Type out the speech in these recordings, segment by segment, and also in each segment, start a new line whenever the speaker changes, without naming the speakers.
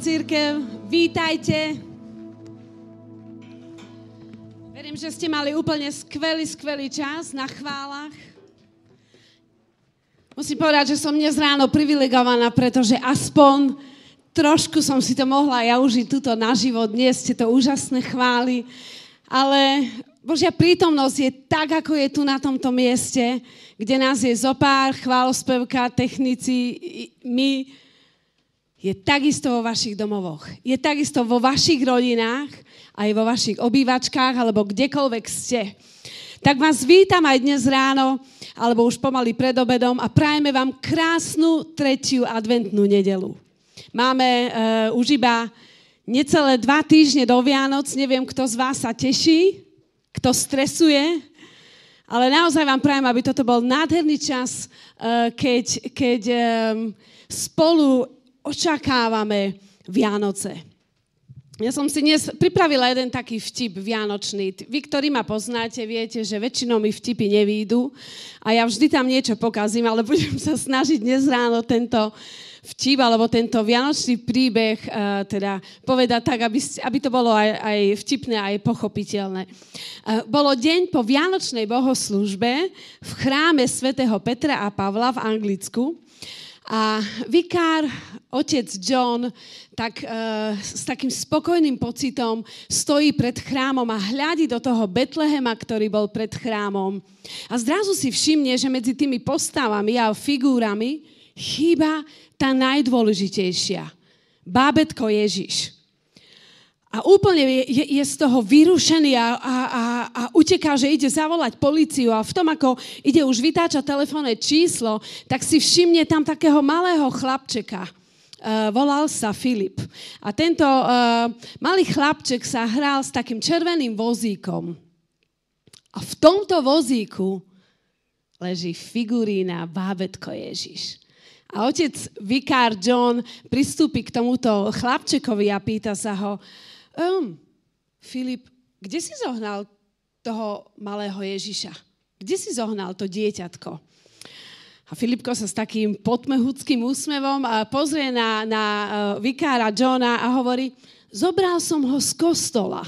Církev. Vítajte. Verím, že ste mali úplne skvelý, skvelý čas na chválach. Musím povedať, že som dnes ráno privilegovaná, pretože aspoň trošku som si to mohla ja užiť tuto naživo. Dnes ste to úžasné chvály. Ale Božia prítomnosť je tak, ako je tu na tomto mieste, kde nás je zopár, chválospevka, technici, my, je takisto vo vašich domovoch. Je takisto vo vašich rodinách, aj vo vašich obývačkách, alebo kdekoľvek ste. Tak vás vítam aj dnes ráno, alebo už pomaly pred obedom a prajeme vám krásnu tretiu adventnú nedelu. Máme uh, už iba necelé dva týždne do Vianoc, neviem, kto z vás sa teší, kto stresuje, ale naozaj vám prajem, aby toto bol nádherný čas, uh, keď, keď um, spolu očakávame Vianoce. Ja som si dnes pripravila jeden taký vtip vianočný. Vy, ktorí ma poznáte, viete, že väčšinou mi vtipy nevídu a ja vždy tam niečo pokazím, ale budem sa snažiť dnes ráno tento vtip alebo tento vianočný príbeh uh, teda povedať tak, aby, aby to bolo aj, aj vtipné, aj pochopiteľné. Uh, bolo deň po vianočnej bohoslužbe v chráme svätého Petra a Pavla v Anglicku a vikár, otec John, tak uh, s takým spokojným pocitom stojí pred chrámom a hľadí do toho Betlehema, ktorý bol pred chrámom. A zrazu si všimne, že medzi tými postavami a figúrami chýba tá najdôležitejšia. Bábetko Ježiš. A úplne je, je, z toho vyrušený a, a, a, a uteká, že ide zavolať policiu a v tom, ako ide už vytáčať telefónne číslo, tak si všimne tam takého malého chlapčeka. Uh, volal sa Filip. A tento uh, malý chlapček sa hral s takým červeným vozíkom. A v tomto vozíku leží figurína bábetko Ježiš. A otec vikár John pristúpi k tomuto chlapčekovi a pýta sa ho, um, Filip, kde si zohnal toho malého Ježiša? Kde si zohnal to dieťatko? A Filipko sa s takým potmehudským úsmevom pozrie na, na uh, vikára Johna a hovorí, zobral som ho z kostola.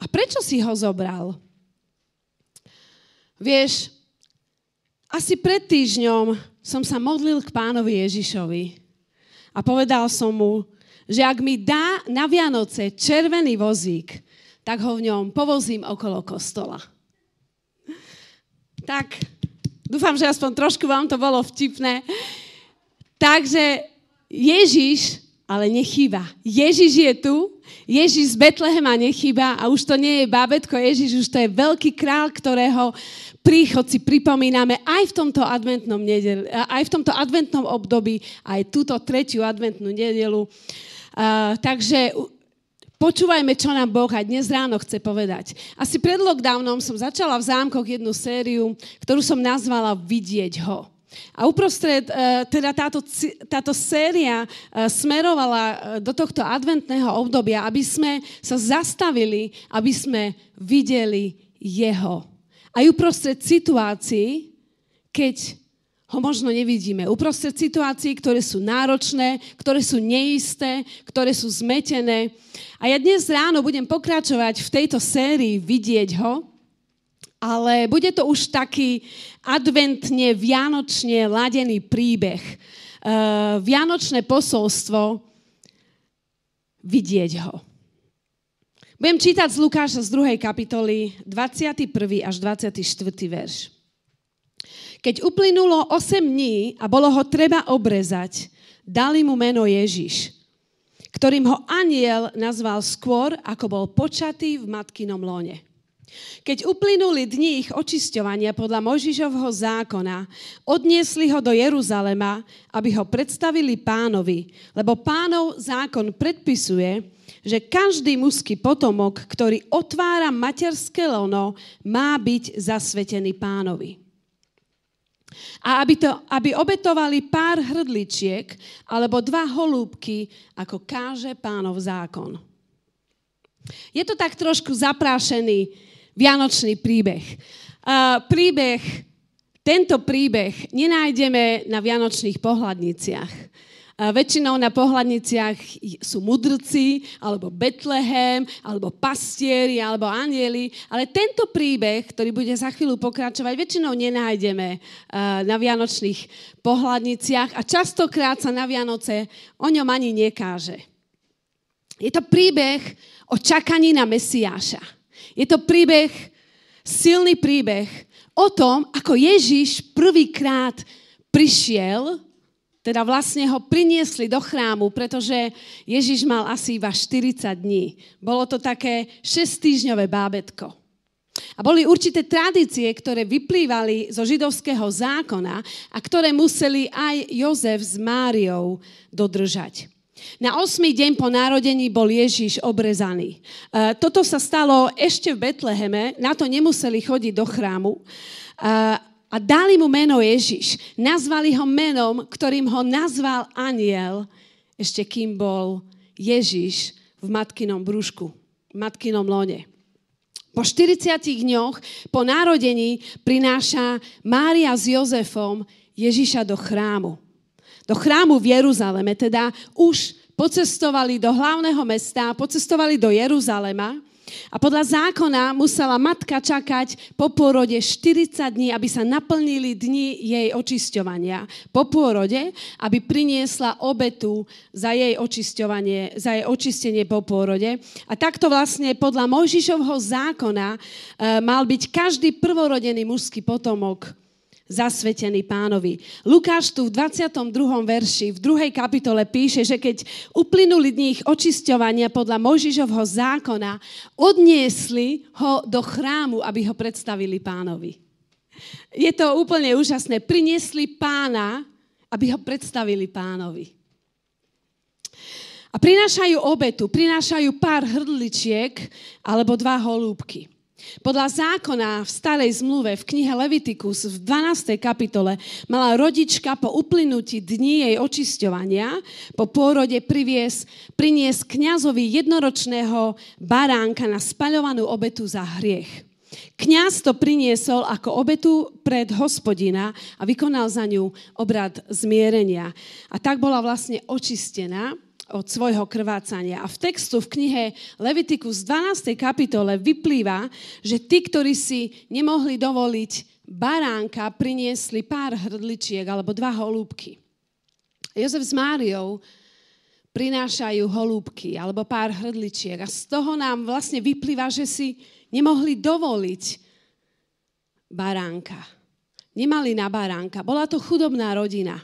A prečo si ho zobral? Vieš, asi pred týždňom som sa modlil k pánovi Ježišovi a povedal som mu, že ak mi dá na Vianoce červený vozík, tak ho v ňom povozím okolo kostola. Tak, dúfam, že aspoň trošku vám to bolo vtipné. Takže Ježiš ale nechýba. Ježiš je tu, Ježiš z Betlehema nechýba a už to nie je bábetko Ježiš, už to je veľký král, ktorého príchod si pripomíname aj v tomto adventnom, nedel, aj v tomto adventnom období, aj túto tretiu adventnú nedelu. Takže počúvajme, čo nám Boh aj dnes ráno chce povedať. Asi pred lockdownom som začala v zámkoch jednu sériu, ktorú som nazvala Vidieť ho. A uprostred, uh, teda táto, táto séria uh, smerovala do tohto adventného obdobia, aby sme sa zastavili, aby sme videli jeho. Aj uprostred situácií, keď ho možno nevidíme. Uprostred situácií, ktoré sú náročné, ktoré sú neisté, ktoré sú zmetené. A ja dnes ráno budem pokračovať v tejto sérii Vidieť ho, ale bude to už taký adventne, vianočne ladený príbeh. Uh, vianočné posolstvo Vidieť ho. Budem čítať z Lukáša z 2. kapitoly 21. až 24. verš. Keď uplynulo 8 dní a bolo ho treba obrezať, dali mu meno Ježiš, ktorým ho aniel nazval skôr, ako bol počatý v matkinom lone. Keď uplynuli dni ich očisťovania podľa Mojžišovho zákona, odniesli ho do Jeruzalema, aby ho predstavili pánovi, lebo pánov zákon predpisuje, že každý mužský potomok, ktorý otvára materské lono, má byť zasvetený pánovi. A aby, to, aby obetovali pár hrdličiek alebo dva holúbky, ako káže pánov zákon. Je to tak trošku zaprášený vianočný príbeh. Uh, príbeh, tento príbeh nenájdeme na vianočných pohľadniciach. Väčšinou na pohľadniciach sú mudrci, alebo Betlehem, alebo pastieri, alebo anieli, ale tento príbeh, ktorý bude za chvíľu pokračovať, väčšinou nenájdeme na vianočných pohľadniciach a častokrát sa na Vianoce o ňom ani nekáže. Je to príbeh o čakaní na Mesiáša. Je to príbeh, silný príbeh o tom, ako Ježiš prvýkrát prišiel teda vlastne ho priniesli do chrámu, pretože Ježiš mal asi iba 40 dní. Bolo to také 6-týždňové bábetko. A boli určité tradície, ktoré vyplývali zo židovského zákona a ktoré museli aj Jozef s Máriou dodržať. Na 8. deň po narodení bol Ježiš obrezaný. E, toto sa stalo ešte v Betleheme, na to nemuseli chodiť do chrámu. A dali mu meno Ježiš. Nazvali ho menom, ktorým ho nazval aniel, ešte kým bol Ježiš v matkinom brúšku, v matkinom lone. Po 40 dňoch po narodení prináša Mária s Jozefom Ježiša do chrámu. Do chrámu v Jeruzaleme, teda už pocestovali do hlavného mesta, pocestovali do Jeruzalema a podľa zákona musela matka čakať po pôrode 40 dní, aby sa naplnili dni jej očisťovania. Po pôrode, aby priniesla obetu za jej očisťovanie, za jej očistenie po pôrode. A takto vlastne podľa Mojžišovho zákona e, mal byť každý prvorodený mužský potomok zasvetený pánovi. Lukáš tu v 22. verši, v druhej kapitole píše, že keď uplynuli dní ich očisťovania podľa Mojžišovho zákona, odniesli ho do chrámu, aby ho predstavili pánovi. Je to úplne úžasné. Priniesli pána, aby ho predstavili pánovi. A prinášajú obetu, prinášajú pár hrdličiek alebo dva holúbky. Podľa zákona v starej zmluve v knihe Levitikus v 12. kapitole mala rodička po uplynutí dní jej očisťovania po pôrode priviesť, priniesť kňazovi jednoročného baránka na spaľovanú obetu za hriech. Kňaz to priniesol ako obetu pred hospodina a vykonal za ňu obrad zmierenia. A tak bola vlastne očistená od svojho krvácania. A v textu v knihe Levitikus 12. kapitole vyplýva, že tí, ktorí si nemohli dovoliť baránka, priniesli pár hrdličiek alebo dva holúbky. Jozef s Máriou prinášajú holúbky alebo pár hrdličiek a z toho nám vlastne vyplýva, že si nemohli dovoliť baránka. Nemali na baránka. Bola to chudobná rodina.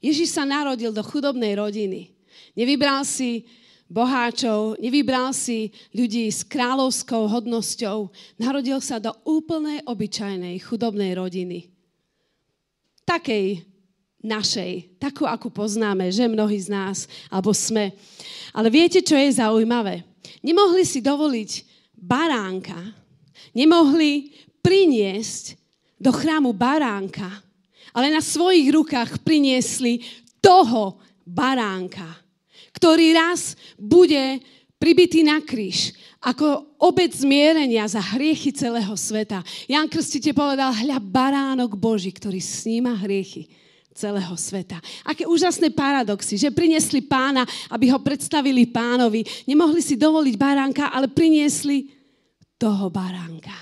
Ježiš sa narodil do chudobnej rodiny. Nevybral si boháčov, nevybral si ľudí s kráľovskou hodnosťou. Narodil sa do úplnej obyčajnej chudobnej rodiny. Takej našej, takú, akú poznáme, že mnohí z nás, alebo sme. Ale viete, čo je zaujímavé? Nemohli si dovoliť baránka, nemohli priniesť do chrámu baránka, ale na svojich rukách priniesli toho baránka ktorý raz bude pribitý na kríž ako obec zmierenia za hriechy celého sveta. Jan Krstite povedal, hľa baránok Boží, ktorý sníma hriechy celého sveta. Aké úžasné paradoxy, že priniesli pána, aby ho predstavili pánovi. Nemohli si dovoliť baránka, ale priniesli toho baránka.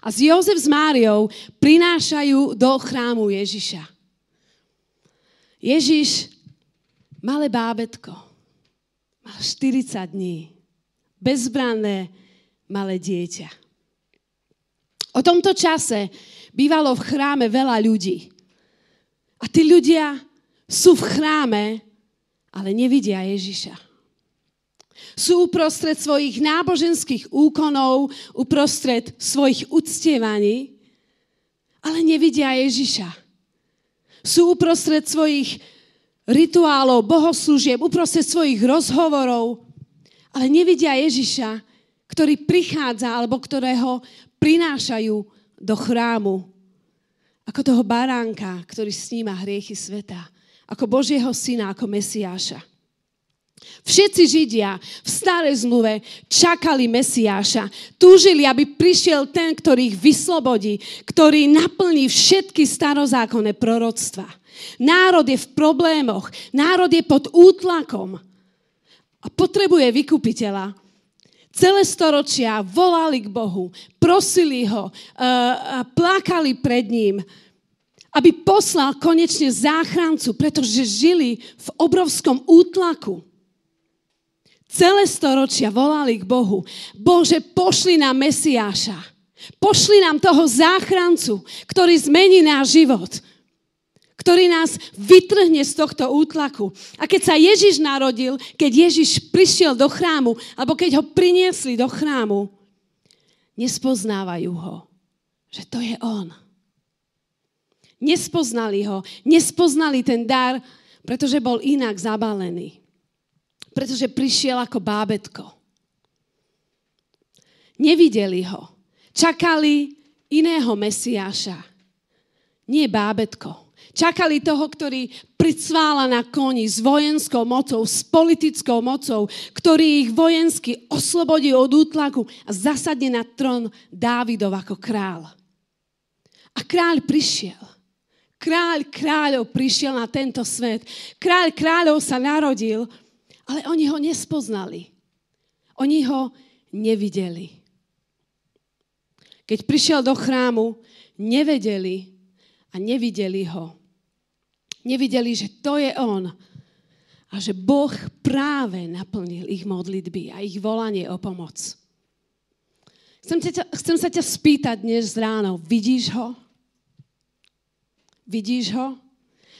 A s Jozef s Máriou prinášajú do chrámu Ježiša. Ježiš malé bábetko, mal 40 dní, bezbranné malé dieťa. O tomto čase bývalo v chráme veľa ľudí. A tí ľudia sú v chráme, ale nevidia Ježiša. Sú uprostred svojich náboženských úkonov, uprostred svojich uctievaní, ale nevidia Ježiša. Sú uprostred svojich rituálov, bohoslúžieb, uprostred svojich rozhovorov, ale nevidia Ježiša, ktorý prichádza alebo ktorého prinášajú do chrámu. Ako toho baránka, ktorý sníma hriechy sveta. Ako Božieho syna, ako Mesiáša. Všetci Židia v starej zmluve čakali Mesiáša. Túžili, aby prišiel ten, ktorý ich vyslobodí, ktorý naplní všetky starozákonné proroctva. Národ je v problémoch, národ je pod útlakom a potrebuje vykupiteľa. Celé storočia volali k Bohu, prosili ho, uh, plakali pred ním, aby poslal konečne záchrancu, pretože žili v obrovskom útlaku. Celé storočia volali k Bohu. Bože, pošli nám Mesiáša. Pošli nám toho záchrancu, ktorý zmení náš život. Ktorý nás vytrhne z tohto útlaku. A keď sa Ježiš narodil, keď Ježiš prišiel do chrámu, alebo keď ho priniesli do chrámu, nespoznávajú ho, že to je on. Nespoznali ho, nespoznali ten dar, pretože bol inak zabalený pretože prišiel ako bábetko. Nevideli ho. Čakali iného Mesiáša. Nie bábetko. Čakali toho, ktorý pricvála na koni s vojenskou mocou, s politickou mocou, ktorý ich vojensky oslobodí od útlaku a zasadne na trón Dávidov ako král. A kráľ prišiel. Kráľ kráľov prišiel na tento svet. Kráľ kráľov sa narodil ale oni ho nespoznali. Oni ho nevideli. Keď prišiel do chrámu, nevedeli a nevideli ho. Nevideli, že to je on a že Boh práve naplnil ich modlitby a ich volanie o pomoc. Chcem, ťa, chcem sa ťa spýtať dnes ráno, vidíš ho? Vidíš ho?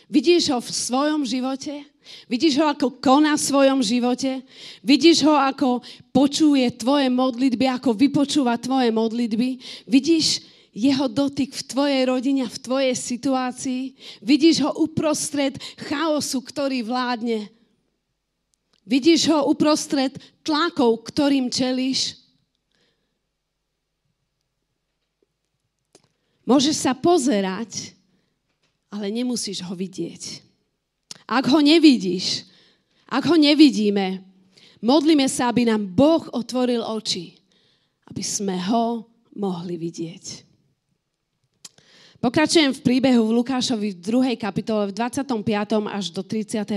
Vidíš ho v svojom živote? Vidíš ho, ako koná v svojom živote? Vidíš ho, ako počuje tvoje modlitby, ako vypočúva tvoje modlitby? Vidíš jeho dotyk v tvojej rodine, v tvojej situácii? Vidíš ho uprostred chaosu, ktorý vládne? Vidíš ho uprostred tlakov, ktorým čelíš? Môžeš sa pozerať, ale nemusíš ho vidieť. Ak ho nevidíš, ak ho nevidíme, modlíme sa, aby nám Boh otvoril oči, aby sme ho mohli vidieť. Pokračujem v príbehu v Lukášovi v 2. kapitole v 25. až do 38.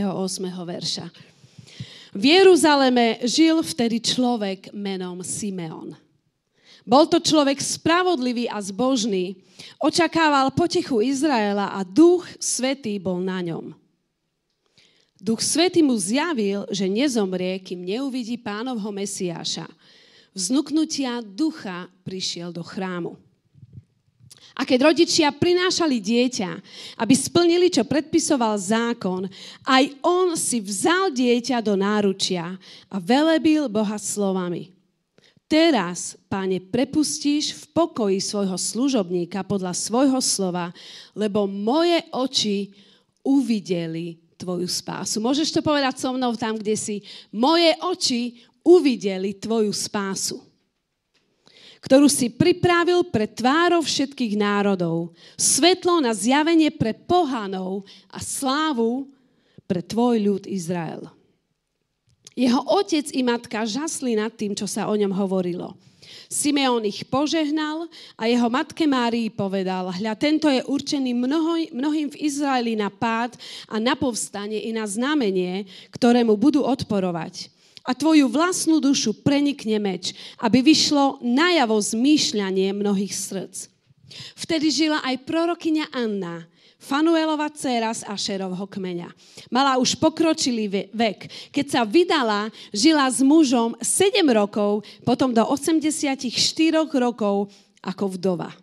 verša. V Jeruzaleme žil vtedy človek menom Simeon. Bol to človek spravodlivý a zbožný, očakával potechu Izraela a duch svetý bol na ňom. Duch Svetý mu zjavil, že nezomrie, kým neuvidí pánovho Mesiáša. Vznuknutia ducha prišiel do chrámu. A keď rodičia prinášali dieťa, aby splnili, čo predpisoval zákon, aj on si vzal dieťa do náručia a velebil Boha slovami. Teraz, páne, prepustíš v pokoji svojho služobníka podľa svojho slova, lebo moje oči uvideli tvoju spásu. Môžeš to povedať so mnou tam, kde si. Moje oči uvideli tvoju spásu ktorú si pripravil pre tvárov všetkých národov. Svetlo na zjavenie pre pohanov a slávu pre tvoj ľud Izrael. Jeho otec i matka žasli nad tým, čo sa o ňom hovorilo. Simeon ich požehnal a jeho matke Márii povedal, hľa, tento je určený mnoho, mnohým v Izraeli na pád a na povstanie i na znamenie, ktorému budú odporovať. A tvoju vlastnú dušu prenikne meč, aby vyšlo najavo zmýšľanie mnohých srdc. Vtedy žila aj prorokyňa Anna, Fanuelova dcera z Ašerovho kmeňa. Mala už pokročilý vek. Keď sa vydala, žila s mužom 7 rokov, potom do 84 rokov ako vdova.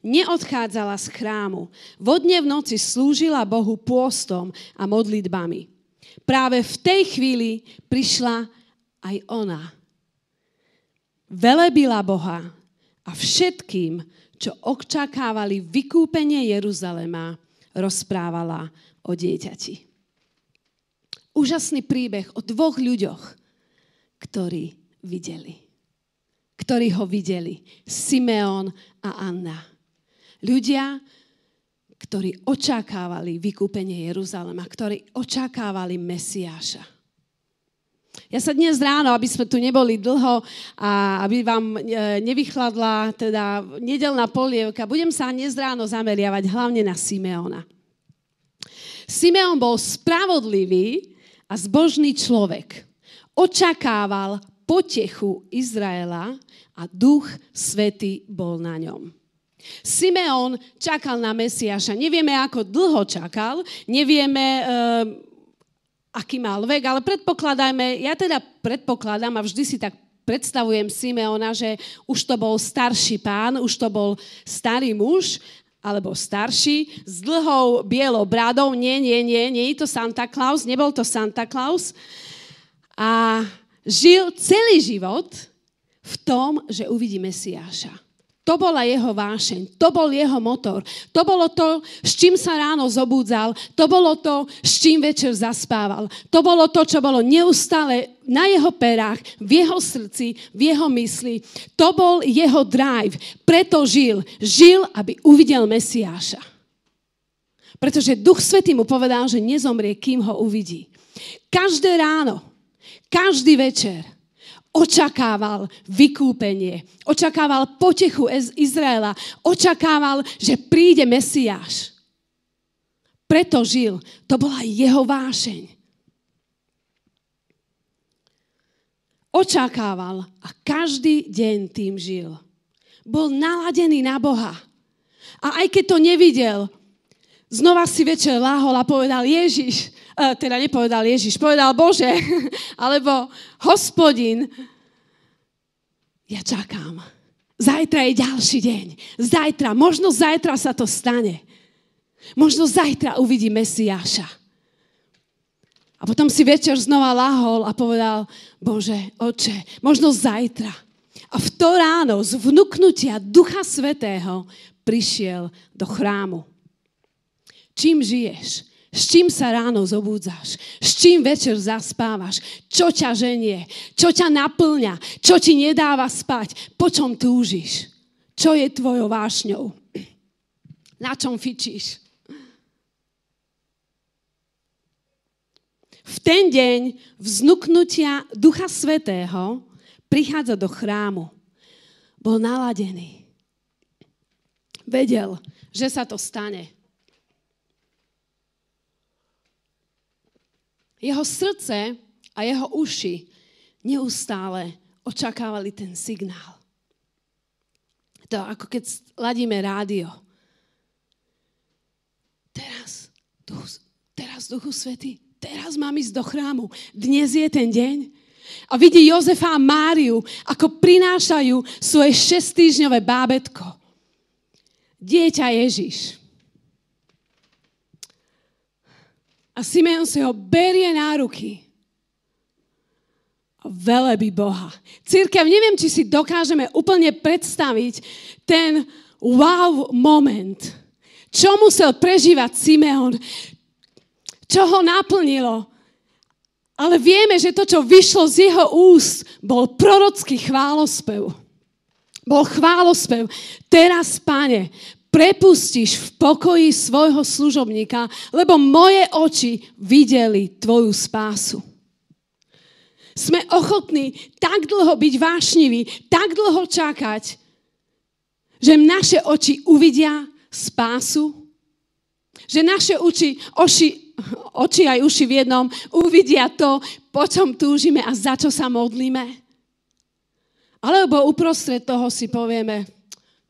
Neodchádzala z chrámu. Vodne v noci slúžila Bohu pôstom a modlitbami. Práve v tej chvíli prišla aj ona. Velebila Boha a všetkým, čo očakávali vykúpenie Jeruzalema, rozprávala o dieťati. Úžasný príbeh o dvoch ľuďoch, ktorí videli. Ktorí ho videli. Simeon a Anna. Ľudia, ktorí očakávali vykúpenie Jeruzalema, ktorí očakávali Mesiáša. Ja sa dnes ráno, aby sme tu neboli dlho a aby vám e, nevychladla teda nedelná polievka, budem sa dnes ráno zameriavať hlavne na Simeona. Simeon bol spravodlivý a zbožný človek. Očakával potechu Izraela a duch svety bol na ňom. Simeon čakal na Mesiaša. Nevieme, ako dlho čakal, nevieme, e, aký mal vek, ale predpokladajme, ja teda predpokladám a vždy si tak predstavujem Simeona, že už to bol starší pán, už to bol starý muž alebo starší, s dlhou bielou bradou. Nie, nie, nie, nie je to Santa Claus, nebol to Santa Claus. A žil celý život v tom, že uvidí Mesiáša. To bola jeho vášeň, to bol jeho motor, to bolo to, s čím sa ráno zobúdzal, to bolo to, s čím večer zaspával, to bolo to, čo bolo neustále na jeho perách, v jeho srdci, v jeho mysli. To bol jeho drive, preto žil. Žil, aby uvidel Mesiáša. Pretože Duch Svetý mu povedal, že nezomrie, kým ho uvidí. Každé ráno, každý večer, očakával vykúpenie, očakával potechu z Izraela, očakával, že príde Mesiáš. Preto žil. To bola jeho vášeň. Očakával a každý deň tým žil. Bol naladený na Boha. A aj keď to nevidel, znova si večer láhol a povedal Ježiš, teda nepovedal Ježiš, povedal Bože, alebo hospodin, ja čakám. Zajtra je ďalší deň. Zajtra, možno zajtra sa to stane. Možno zajtra uvidí Mesiáša. A potom si večer znova lahol a povedal, Bože, oče, možno zajtra. A v to ráno z vnúknutia Ducha Svetého prišiel do chrámu. Čím žiješ? S čím sa ráno zobúdzaš? S čím večer zaspávaš? Čo ťa ženie? Čo ťa naplňa? Čo ti nedáva spať? Po čom túžiš? Čo je tvojou vášňou? Na čom fičíš? V ten deň vznuknutia Ducha Svetého prichádza do chrámu. Bol naladený. Vedel, že sa to stane. Jeho srdce a jeho uši neustále očakávali ten signál. To ako keď ladíme rádio. Teraz, duchu, teraz Duchu Svety, teraz mám ísť do chrámu. Dnes je ten deň. A vidí Jozefa a Máriu, ako prinášajú svoje šestýžňové bábetko. Dieťa Ježiš. A Simeon si ho berie na ruky. A velebí Boha. Církev, neviem, či si dokážeme úplne predstaviť ten wow moment. Čo musel prežívať Simeon? Čo ho naplnilo? Ale vieme, že to, čo vyšlo z jeho úst, bol prorocký chválospev. Bol chválospev. Teraz, pane, prepustíš v pokoji svojho služobníka, lebo moje oči videli tvoju spásu. Sme ochotní tak dlho byť vášniví, tak dlho čakať, že naše oči uvidia spásu, že naše oči, oši, oči aj uši v jednom uvidia to, po čom túžime a za čo sa modlíme. Alebo uprostred toho si povieme,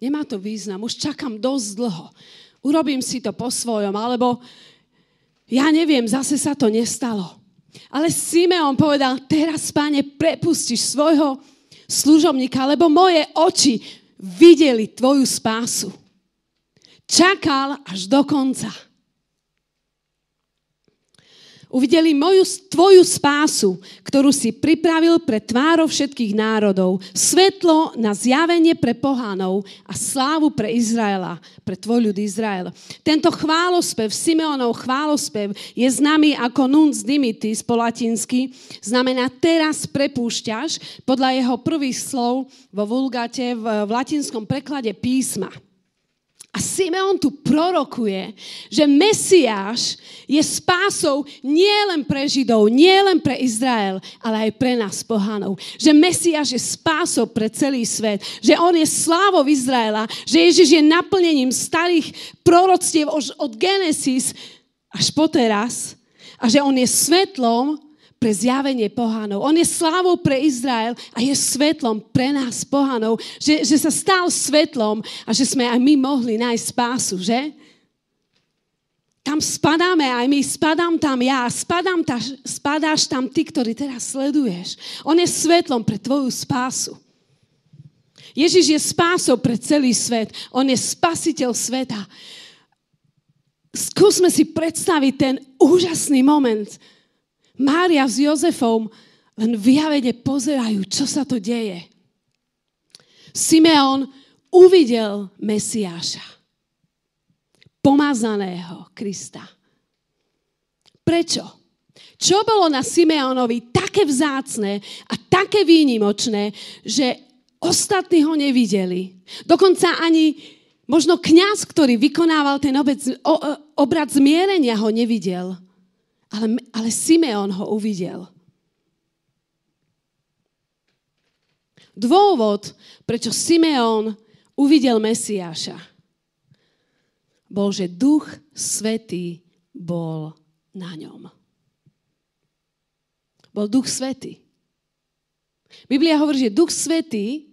Nemá to význam, už čakám dosť dlho. Urobím si to po svojom, alebo ja neviem, zase sa to nestalo. Ale Simeon povedal, teraz, páne, prepustíš svojho služobníka, lebo moje oči videli tvoju spásu. Čakal až do konca. Uvideli moju, tvoju spásu, ktorú si pripravil pre tvárov všetkých národov, svetlo na zjavenie pre pohánov a slávu pre Izraela, pre tvoj ľud Izrael. Tento chválospev, Simeonov chválospev, je známy ako nunc dimitis po latinsky, znamená teraz prepúšťaš, podľa jeho prvých slov vo vulgate v, v latinskom preklade písma. A Simeon tu prorokuje, že Mesiáš je spásou nielen pre Židov, nielen pre Izrael, ale aj pre nás pohanov. Že Mesiáš je spásou pre celý svet. Že on je slávou Izraela. Že Ježiš je naplnením starých proroctiev od Genesis až po teraz. A že on je svetlom pre zjavenie pohanov. On je slávou pre Izrael a je svetlom pre nás pohanov, že, že sa stal svetlom a že sme aj my mohli nájsť spásu, že? Tam spadáme aj my, spadám tam ja, spadám ta, spadáš tam ty, ktorý teraz sleduješ. On je svetlom pre tvoju spásu. Ježiš je spásou pre celý svet. On je spasiteľ sveta. Skúsme si predstaviť ten úžasný moment, Mária s Jozefom len vyjavene pozerajú, čo sa to deje. Simeon uvidel Mesiáša, pomazaného Krista. Prečo? Čo bolo na Simeonovi také vzácne a také výnimočné, že ostatní ho nevideli. Dokonca ani možno kňaz, ktorý vykonával ten obec, o, obrad zmierenia, ho nevidel. Ale, ale Simeon ho uvidel. Dôvod, prečo Simeon uvidel Mesiáša, bol, že Duch Svetý bol na ňom. Bol Duch Svetý. Biblia hovorí, že Duch Svetý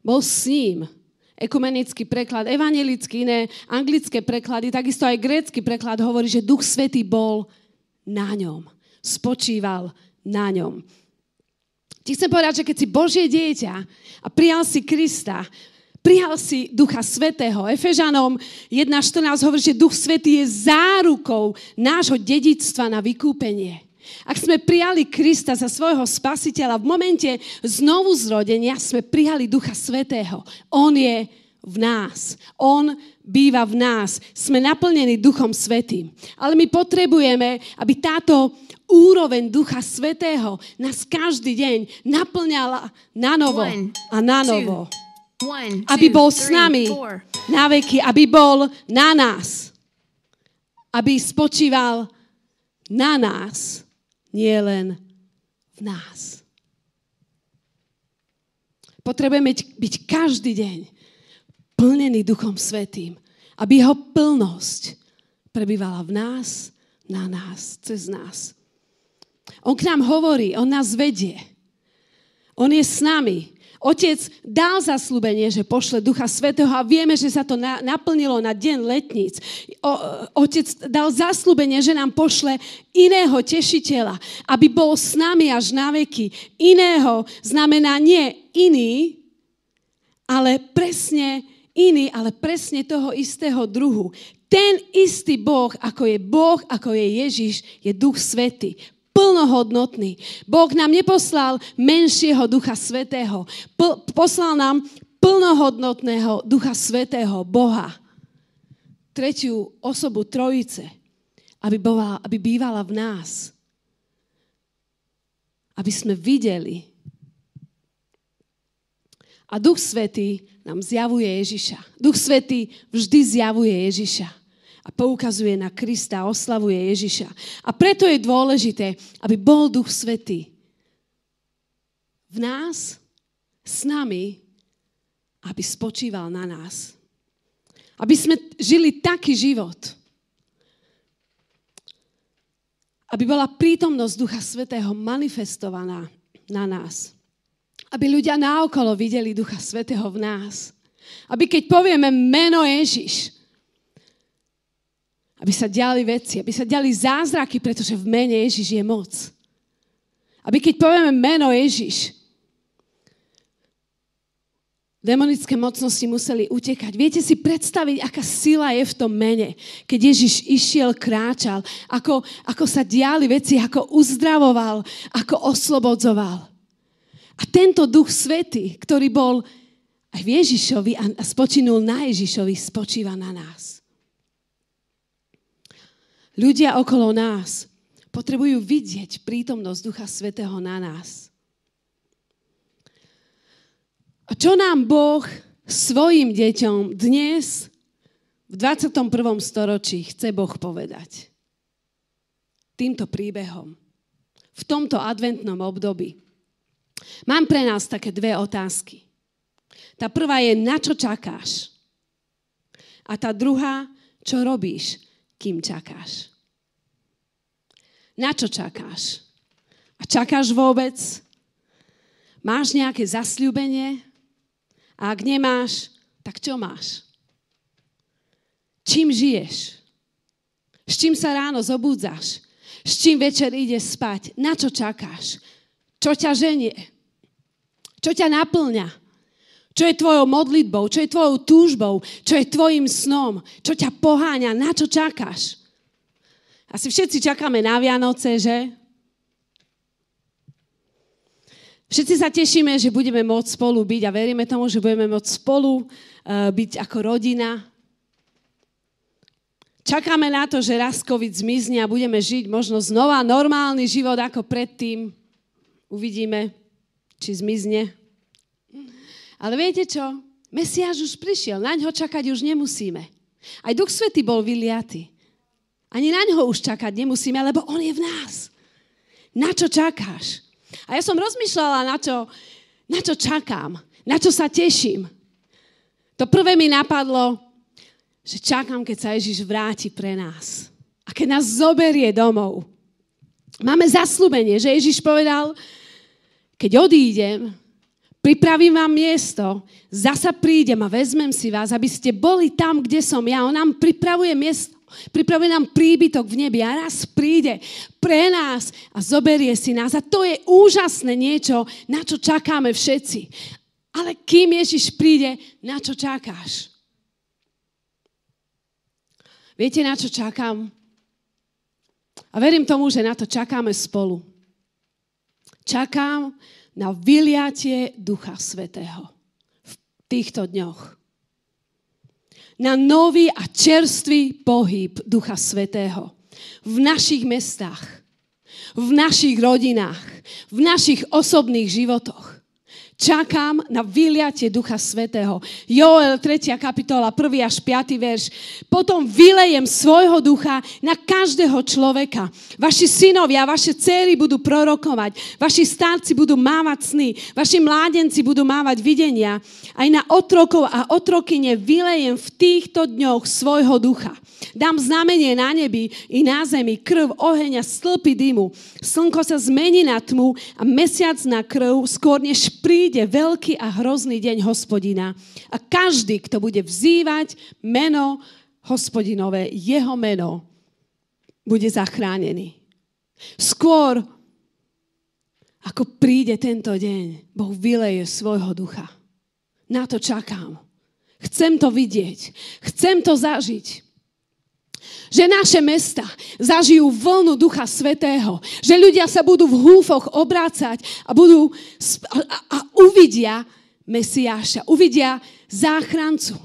bol s ním. Ekumenický preklad, evangelický, iné anglické preklady, takisto aj grécky preklad hovorí, že Duch Svetý bol na ňom. Spočíval na ňom. Ti chcem povedať, že keď si Božie dieťa a prijal si Krista, prijal si Ducha Svetého. Efežanom 1.14 hovorí, že Duch Svetý je zárukou nášho dedictva na vykúpenie. Ak sme prijali Krista za svojho spasiteľa, v momente znovu zrodenia sme prijali Ducha Svetého. On je v nás. On býva v nás. Sme naplnení Duchom Svetým. Ale my potrebujeme, aby táto úroveň Ducha Svetého nás každý deň naplňala na novo a na novo. Aby bol s nami na veky, aby bol na nás. Aby spočíval na nás, nie len v nás. Potrebujeme byť každý deň plnený Duchom Svetým, aby jeho plnosť prebývala v nás, na nás, cez nás. On k nám hovorí, on nás vedie. On je s nami. Otec dal zaslúbenie, že pošle Ducha Svetého a vieme, že sa to na, naplnilo na deň letníc. O, otec dal zaslúbenie, že nám pošle iného tešiteľa, aby bol s nami až na veky. Iného znamená nie iný, ale presne iný, ale presne toho istého druhu. Ten istý Boh, ako je Boh, ako je Ježiš, je Duch Svetý plnohodnotný. Boh nám neposlal menšieho Ducha Svetého. poslal nám plnohodnotného Ducha Svetého, Boha. Tretiu osobu Trojice, aby, bola, aby bývala v nás. Aby sme videli. A Duch Svetý nám zjavuje Ježiša. Duch Svetý vždy zjavuje Ježiša a poukazuje na Krista, oslavuje Ježiša. A preto je dôležité, aby bol Duch Svetý v nás, s nami, aby spočíval na nás. Aby sme žili taký život, aby bola prítomnosť Ducha Svetého manifestovaná na nás. Aby ľudia naokolo videli Ducha Svetého v nás. Aby keď povieme meno Ježiš, aby sa diali veci, aby sa diali zázraky, pretože v mene Ježiš je moc. Aby keď povieme meno Ježiš, demonické mocnosti museli utekať. Viete si predstaviť, aká sila je v tom mene, keď Ježiš išiel, kráčal, ako, ako sa diali veci, ako uzdravoval, ako oslobodzoval. A tento duch svety, ktorý bol aj v Ježišovi a spočinul na Ježišovi, spočíva na nás. Ľudia okolo nás potrebujú vidieť prítomnosť Ducha Svetého na nás. A čo nám Boh svojim deťom dnes v 21. storočí chce Boh povedať? Týmto príbehom. V tomto adventnom období. Mám pre nás také dve otázky. Tá prvá je, na čo čakáš? A tá druhá, čo robíš, kým čakáš? Na čo čakáš? A čakáš vôbec? Máš nejaké zasľúbenie? A ak nemáš, tak čo máš? Čím žiješ? S čím sa ráno zobúdzaš? S čím večer ideš spať? Na čo čakáš? Čo ťa ženie? Čo ťa naplňa? Čo je tvojou modlitbou? Čo je tvojou túžbou? Čo je tvojim snom? Čo ťa poháňa? Na čo čakáš? Asi všetci čakáme na Vianoce, že? Všetci sa tešíme, že budeme môcť spolu byť a veríme tomu, že budeme môcť spolu uh, byť ako rodina, Čakáme na to, že raz COVID zmizne a budeme žiť možno znova normálny život ako predtým. Uvidíme, či zmizne. Ale viete čo? Mesiáš už prišiel, na ňo čakať už nemusíme. Aj Duch Svety bol vyliatý. Ani na ňo už čakať nemusíme, lebo on je v nás. Na čo čakáš? A ja som rozmýšľala, na čo, na čo čakám, na čo sa teším. To prvé mi napadlo, že čakám, keď sa Ježiš vráti pre nás. A keď nás zoberie domov. Máme zaslúbenie, že Ježiš povedal, keď odídem, pripravím vám miesto, zasa prídem a vezmem si vás, aby ste boli tam, kde som ja. On nám pripravuje miesto, pripravuje nám príbytok v nebi a raz príde pre nás a zoberie si nás. A to je úžasné niečo, na čo čakáme všetci. Ale kým Ježiš príde, na čo čakáš? Viete, na čo čakám? A verím tomu, že na to čakáme spolu. Čakám na vyliatie Ducha Svetého v týchto dňoch. Na nový a čerstvý pohyb Ducha Svetého v našich mestách, v našich rodinách, v našich osobných životoch. Čakám na vyliatie Ducha Svetého. Joel 3. kapitola, 1. až 5. verš. Potom vylejem svojho ducha na každého človeka. Vaši synovia, vaše céry budú prorokovať. Vaši starci budú mávať sny. Vaši mládenci budú mávať videnia. Aj na otrokov a otrokyne vylejem v týchto dňoch svojho ducha. Dám znamenie na nebi i na zemi, krv, oheň a stĺpy dymu. Slnko sa zmení na tmu a mesiac na krv, skôr než príde veľký a hrozný deň hospodina. A každý, kto bude vzývať meno hospodinové, jeho meno, bude zachránený. Skôr, ako príde tento deň, Boh vyleje svojho ducha. Na to čakám. Chcem to vidieť. Chcem to zažiť že naše mesta zažijú vlnu Ducha Svetého, že ľudia sa budú v húfoch obrácať a, budú, a, a uvidia Mesiáša, uvidia záchrancu.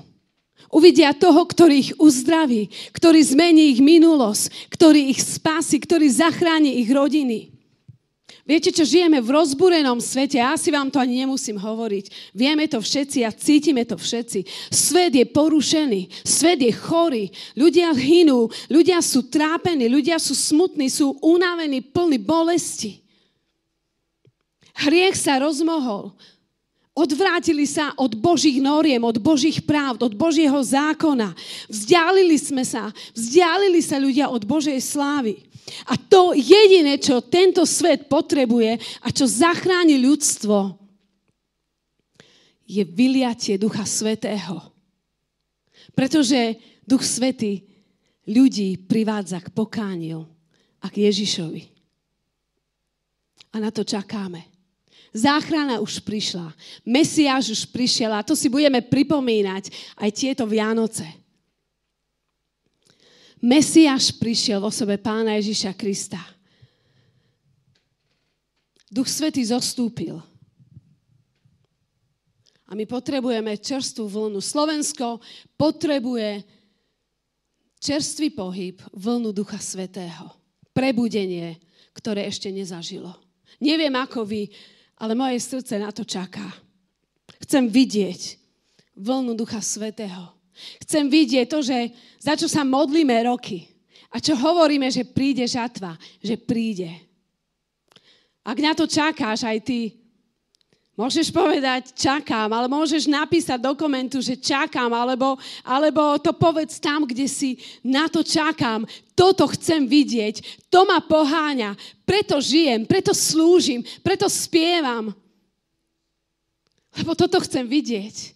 Uvidia toho, ktorý ich uzdraví, ktorý zmení ich minulosť, ktorý ich spási, ktorý zachráni ich rodiny. Viete, čo žijeme v rozbúrenom svete, ja si vám to ani nemusím hovoriť. Vieme to všetci a cítime to všetci. Svet je porušený, svet je chorý, ľudia hynú, ľudia sú trápení, ľudia sú smutní, sú unavení, plní bolesti. Hriech sa rozmohol. Odvrátili sa od Božích noriem, od Božích práv, od Božieho zákona. Vzdialili sme sa, vzdialili sa ľudia od Božej slávy. A to jediné, čo tento svet potrebuje a čo zachráni ľudstvo, je vyliatie Ducha Svetého. Pretože Duch Svetý ľudí privádza k pokániu a k Ježišovi. A na to čakáme. Záchrana už prišla. Mesiáš už prišiel a to si budeme pripomínať aj tieto Vianoce. Mesiáš prišiel v osobe pána Ježiša Krista. Duch Svetý zostúpil. A my potrebujeme čerstvú vlnu. Slovensko potrebuje čerstvý pohyb, vlnu Ducha Svetého. Prebudenie, ktoré ešte nezažilo. Neviem ako vy, ale moje srdce na to čaká. Chcem vidieť vlnu Ducha Svetého Chcem vidieť to, že za čo sa modlíme roky. A čo hovoríme, že príde žatva, že príde. Ak na to čakáš aj ty, môžeš povedať čakám, ale môžeš napísať do komentu, že čakám, alebo, alebo to povedz tam, kde si na to čakám. Toto chcem vidieť, to ma poháňa, preto žijem, preto slúžim, preto spievam. Lebo toto chcem vidieť.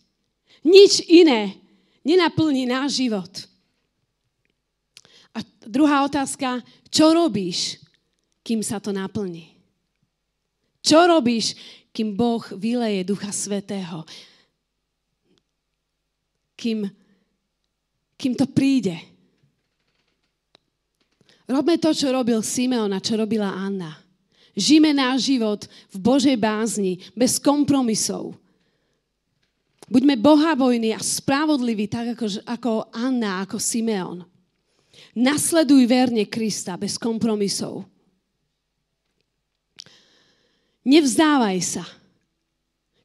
Nič iné nenaplní náš život. A druhá otázka, čo robíš, kým sa to naplní? Čo robíš, kým Boh vyleje Ducha Svetého? Kým, kým to príde? Robme to, čo robil Simeon a čo robila Anna. Žijeme náš život v Božej bázni, bez kompromisov. Buďme bohabojní a spravodliví, tak ako, ako Anna, ako Simeon. Nasleduj verne Krista bez kompromisov. Nevzdávaj sa.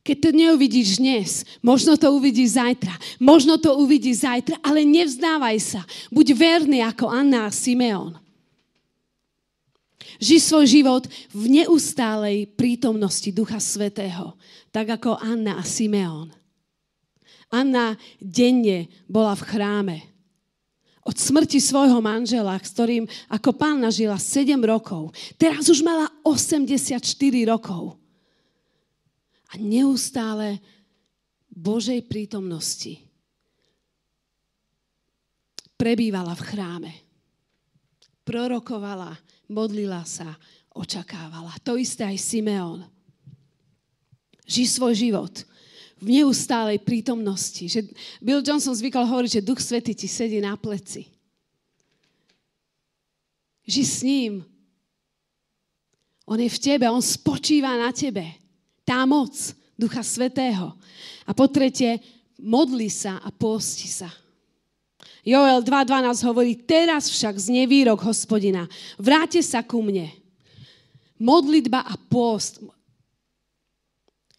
Keď to neuvidíš dnes, možno to uvidíš zajtra, možno to uvidíš zajtra, ale nevzdávaj sa. Buď verný ako Anna a Simeon. Ži svoj život v neustálej prítomnosti Ducha Svetého, tak ako Anna a Simeon. Anna denne bola v chráme od smrti svojho manžela, s ktorým ako pána žila 7 rokov. Teraz už mala 84 rokov. A neustále Božej prítomnosti prebývala v chráme. Prorokovala, modlila sa, očakávala. To isté aj Simeon. Ži svoj život v neustálej prítomnosti. Že Bill Johnson zvykal hovoriť, že Duch Svety ti sedí na pleci. Ži s ním. On je v tebe, on spočíva na tebe. Tá moc Ducha Svetého. A po tretie, modli sa a posti sa. Joel 2.12 hovorí, teraz však znie výrok hospodina, vráte sa ku mne. Modlitba a post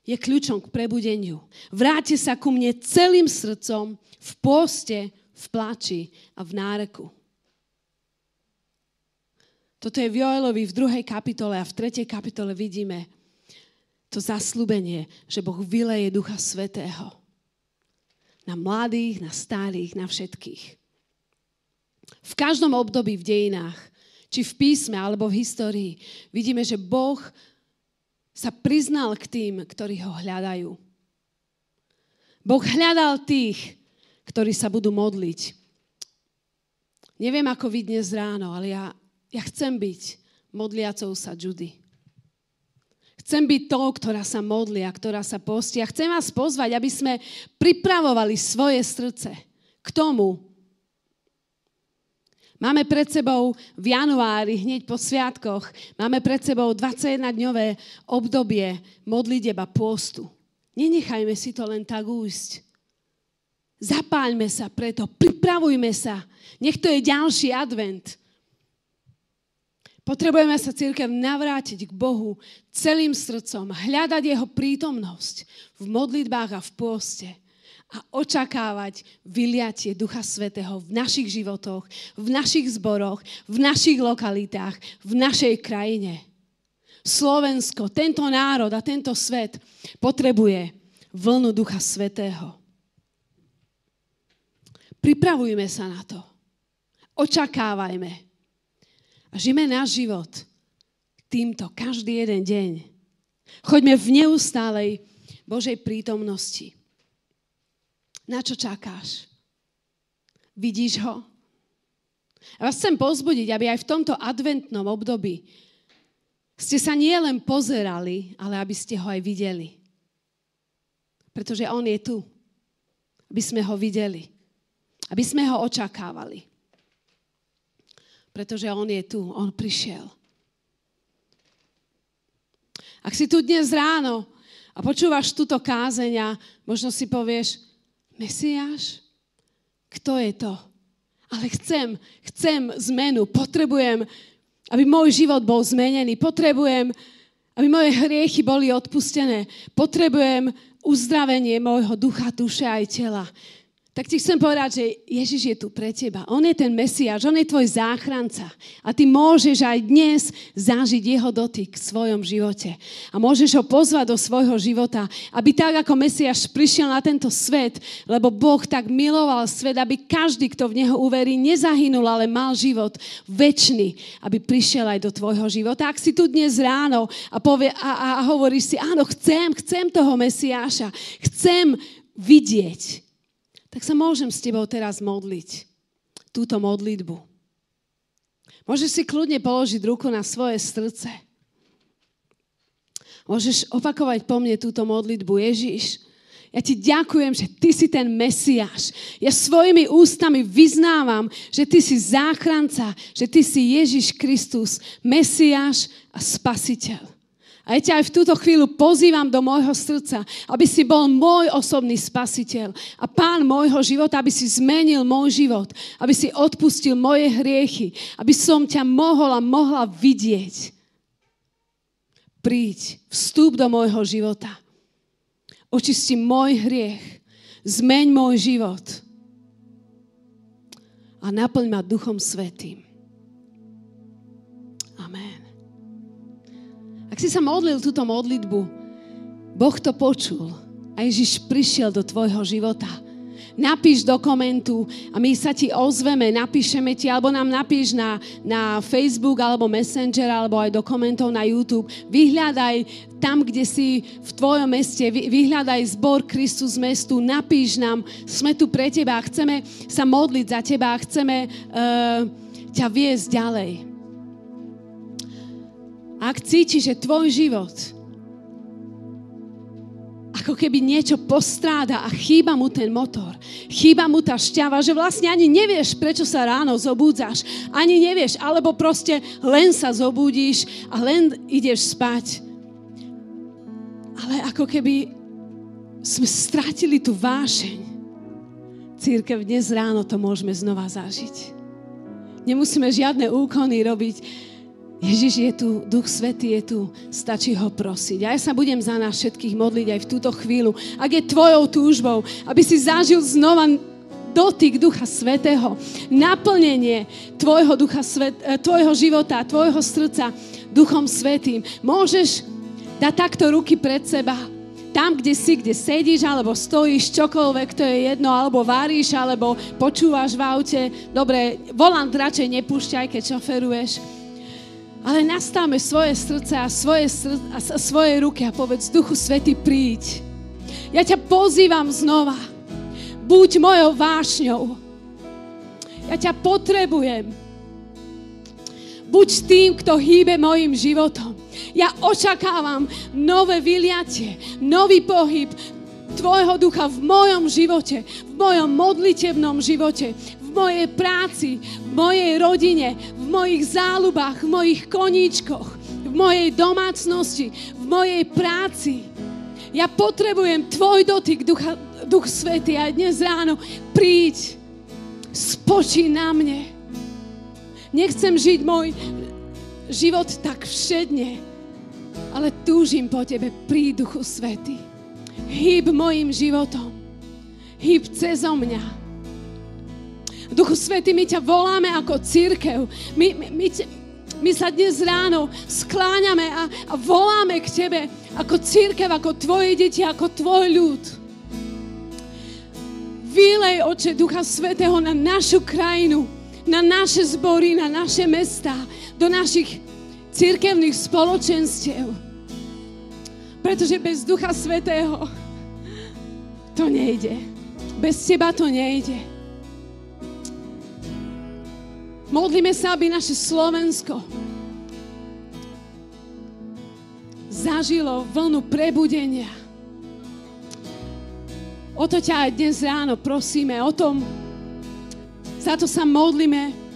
je kľúčom k prebudeniu. Vráte sa ku mne celým srdcom, v poste, v pláči a v náreku. Toto je v Joelovi v druhej kapitole a v tretej kapitole vidíme to zaslúbenie, že Boh vyleje Ducha Svetého. Na mladých, na starých, na všetkých. V každom období v dejinách, či v písme alebo v histórii, vidíme, že Boh sa priznal k tým, ktorí ho hľadajú. Boh hľadal tých, ktorí sa budú modliť. Neviem, ako vy dnes ráno, ale ja, ja chcem byť modliacou sa Judy. Chcem byť to, ktorá sa modlia, ktorá sa postia. Chcem vás pozvať, aby sme pripravovali svoje srdce k tomu, Máme pred sebou v januári, hneď po sviatkoch, máme pred sebou 21-dňové obdobie modlitieb a pôstu. Nenechajme si to len tak újsť. Zapáľme sa preto, pripravujme sa. Nech to je ďalší advent. Potrebujeme sa církev navrátiť k Bohu celým srdcom, hľadať Jeho prítomnosť v modlitbách a v pôste a očakávať vyliatie Ducha Svetého v našich životoch, v našich zboroch, v našich lokalitách, v našej krajine. Slovensko, tento národ a tento svet potrebuje vlnu Ducha Svetého. Pripravujme sa na to. Očakávajme. A žijeme náš život týmto každý jeden deň. Choďme v neustálej Božej prítomnosti. Na čo čakáš? Vidíš ho? Ja vás chcem pozbudiť, aby aj v tomto adventnom období ste sa nielen pozerali, ale aby ste ho aj videli. Pretože on je tu. Aby sme ho videli. Aby sme ho očakávali. Pretože on je tu. On prišiel. Ak si tu dnes ráno a počúvaš túto kázenia, možno si povieš, Mesiáš? Kto je to? Ale chcem, chcem zmenu. Potrebujem, aby môj život bol zmenený. Potrebujem, aby moje hriechy boli odpustené. Potrebujem uzdravenie môjho ducha, duše aj tela. Tak ti chcem povedať, že Ježiš je tu pre teba. On je ten Mesiáš, on je tvoj záchranca. A ty môžeš aj dnes zažiť jeho dotyk v svojom živote. A môžeš ho pozvať do svojho života, aby tak ako Mesiáš prišiel na tento svet, lebo Boh tak miloval svet, aby každý, kto v neho uverí, nezahynul, ale mal život väčší, aby prišiel aj do tvojho života. Ak si tu dnes ráno a, povie, a, a, a hovoríš si, áno, chcem, chcem toho Mesiáša, chcem vidieť tak sa môžem s tebou teraz modliť. Túto modlitbu. Môžeš si kľudne položiť ruku na svoje srdce. Môžeš opakovať po mne túto modlitbu. Ježiš, ja ti ďakujem, že ty si ten Mesiáš. Ja svojimi ústami vyznávam, že ty si záchranca, že ty si Ježiš Kristus, Mesiáš a Spasiteľ. A ja ťa aj v túto chvíľu pozývam do môjho srdca, aby si bol môj osobný spasiteľ a pán môjho života, aby si zmenil môj život, aby si odpustil moje hriechy, aby som ťa mohol a mohla vidieť. Príď, vstúp do môjho života. Očisti môj hriech, zmeň môj život a naplň ma Duchom Svetým. Ak si sa modlil túto modlitbu, Boh to počul a Ježiš prišiel do tvojho života. Napíš do komentu a my sa ti ozveme, napíšeme ti, alebo nám napíš na, na Facebook, alebo Messenger, alebo aj do komentov na YouTube. Vyhľadaj tam, kde si v tvojom meste, vyhľadaj zbor Kristus mestu, napíš nám, sme tu pre teba, chceme sa modliť za teba, chceme uh, ťa viesť ďalej. Ak cítiš, že tvoj život ako keby niečo postráda a chýba mu ten motor, chýba mu tá šťava, že vlastne ani nevieš, prečo sa ráno zobúdzaš, ani nevieš, alebo proste len sa zobudíš a len ideš spať. Ale ako keby sme stratili tú vášeň. Církev, dnes ráno to môžeme znova zažiť. Nemusíme žiadne úkony robiť Ježiš je tu, Duch Svetý je tu, stačí ho prosiť. A ja sa budem za nás všetkých modliť aj v túto chvíľu. Ak je tvojou túžbou, aby si zažil znova dotyk Ducha Svetého, naplnenie tvojho, ducha svet, eh, tvojho života, tvojho srdca Duchom Svetým, môžeš dať takto ruky pred seba, tam, kde si, kde sedíš, alebo stojíš, čokoľvek, to je jedno, alebo varíš, alebo počúvaš v aute. Dobre, volant radšej nepúšťaj, keď šoferuješ ale nastavme svoje srdce a svoje, srdce a svoje ruky a povedz, Duchu Svety, príď. Ja ťa pozývam znova. Buď mojou vášňou. Ja ťa potrebujem. Buď tým, kto hýbe mojim životom. Ja očakávam nové vyliatie, nový pohyb Tvojho ducha v mojom živote, v mojom modlitebnom živote, mojej práci, v mojej rodine, v mojich záľubách, v mojich koníčkoch, v mojej domácnosti, v mojej práci. Ja potrebujem Tvoj dotyk, Ducha, Duch Svety a dnes ráno príď, spočí na mne. Nechcem žiť môj život tak všedne, ale túžim po Tebe, príď Duchu Svety. Hýb mojim životom. Hýb cezo mňa. Duchu Svety, my ťa voláme ako církev. My, my, my, my sa dnes ráno skláňame a, a voláme k Tebe ako církev, ako Tvoje deti, ako Tvoj ľud. Vylej, Oče, Ducha Svetého na našu krajinu, na naše zbory, na naše mesta, do našich církevných spoločenstiev. Pretože bez Ducha Svetého to nejde. Bez teba to nejde. Modlíme sa, aby naše Slovensko zažilo vlnu prebudenia. O to ťa aj dnes ráno prosíme, o tom, za to sa modlíme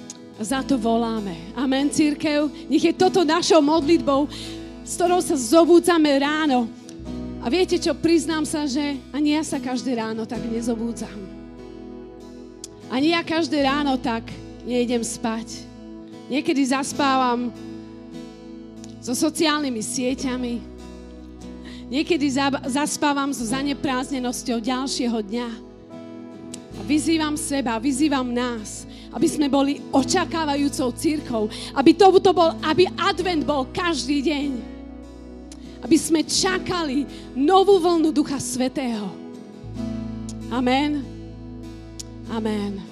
za to voláme. Amen, církev. Nech je toto našou modlitbou s ktorou sa zobúdzame ráno. A viete čo, priznám sa, že ani ja sa každé ráno tak nezobúdzam. Ani ja každé ráno tak nejdem spať. Niekedy zaspávam so sociálnymi sieťami. Niekedy zaspávam so zanepráznenosťou ďalšieho dňa. A vyzývam seba, vyzývam nás, aby sme boli očakávajúcou církou. Aby to bol, aby advent bol každý deň. Aby sme čakali novú vlnu Ducha Svetého. Amen. Amen.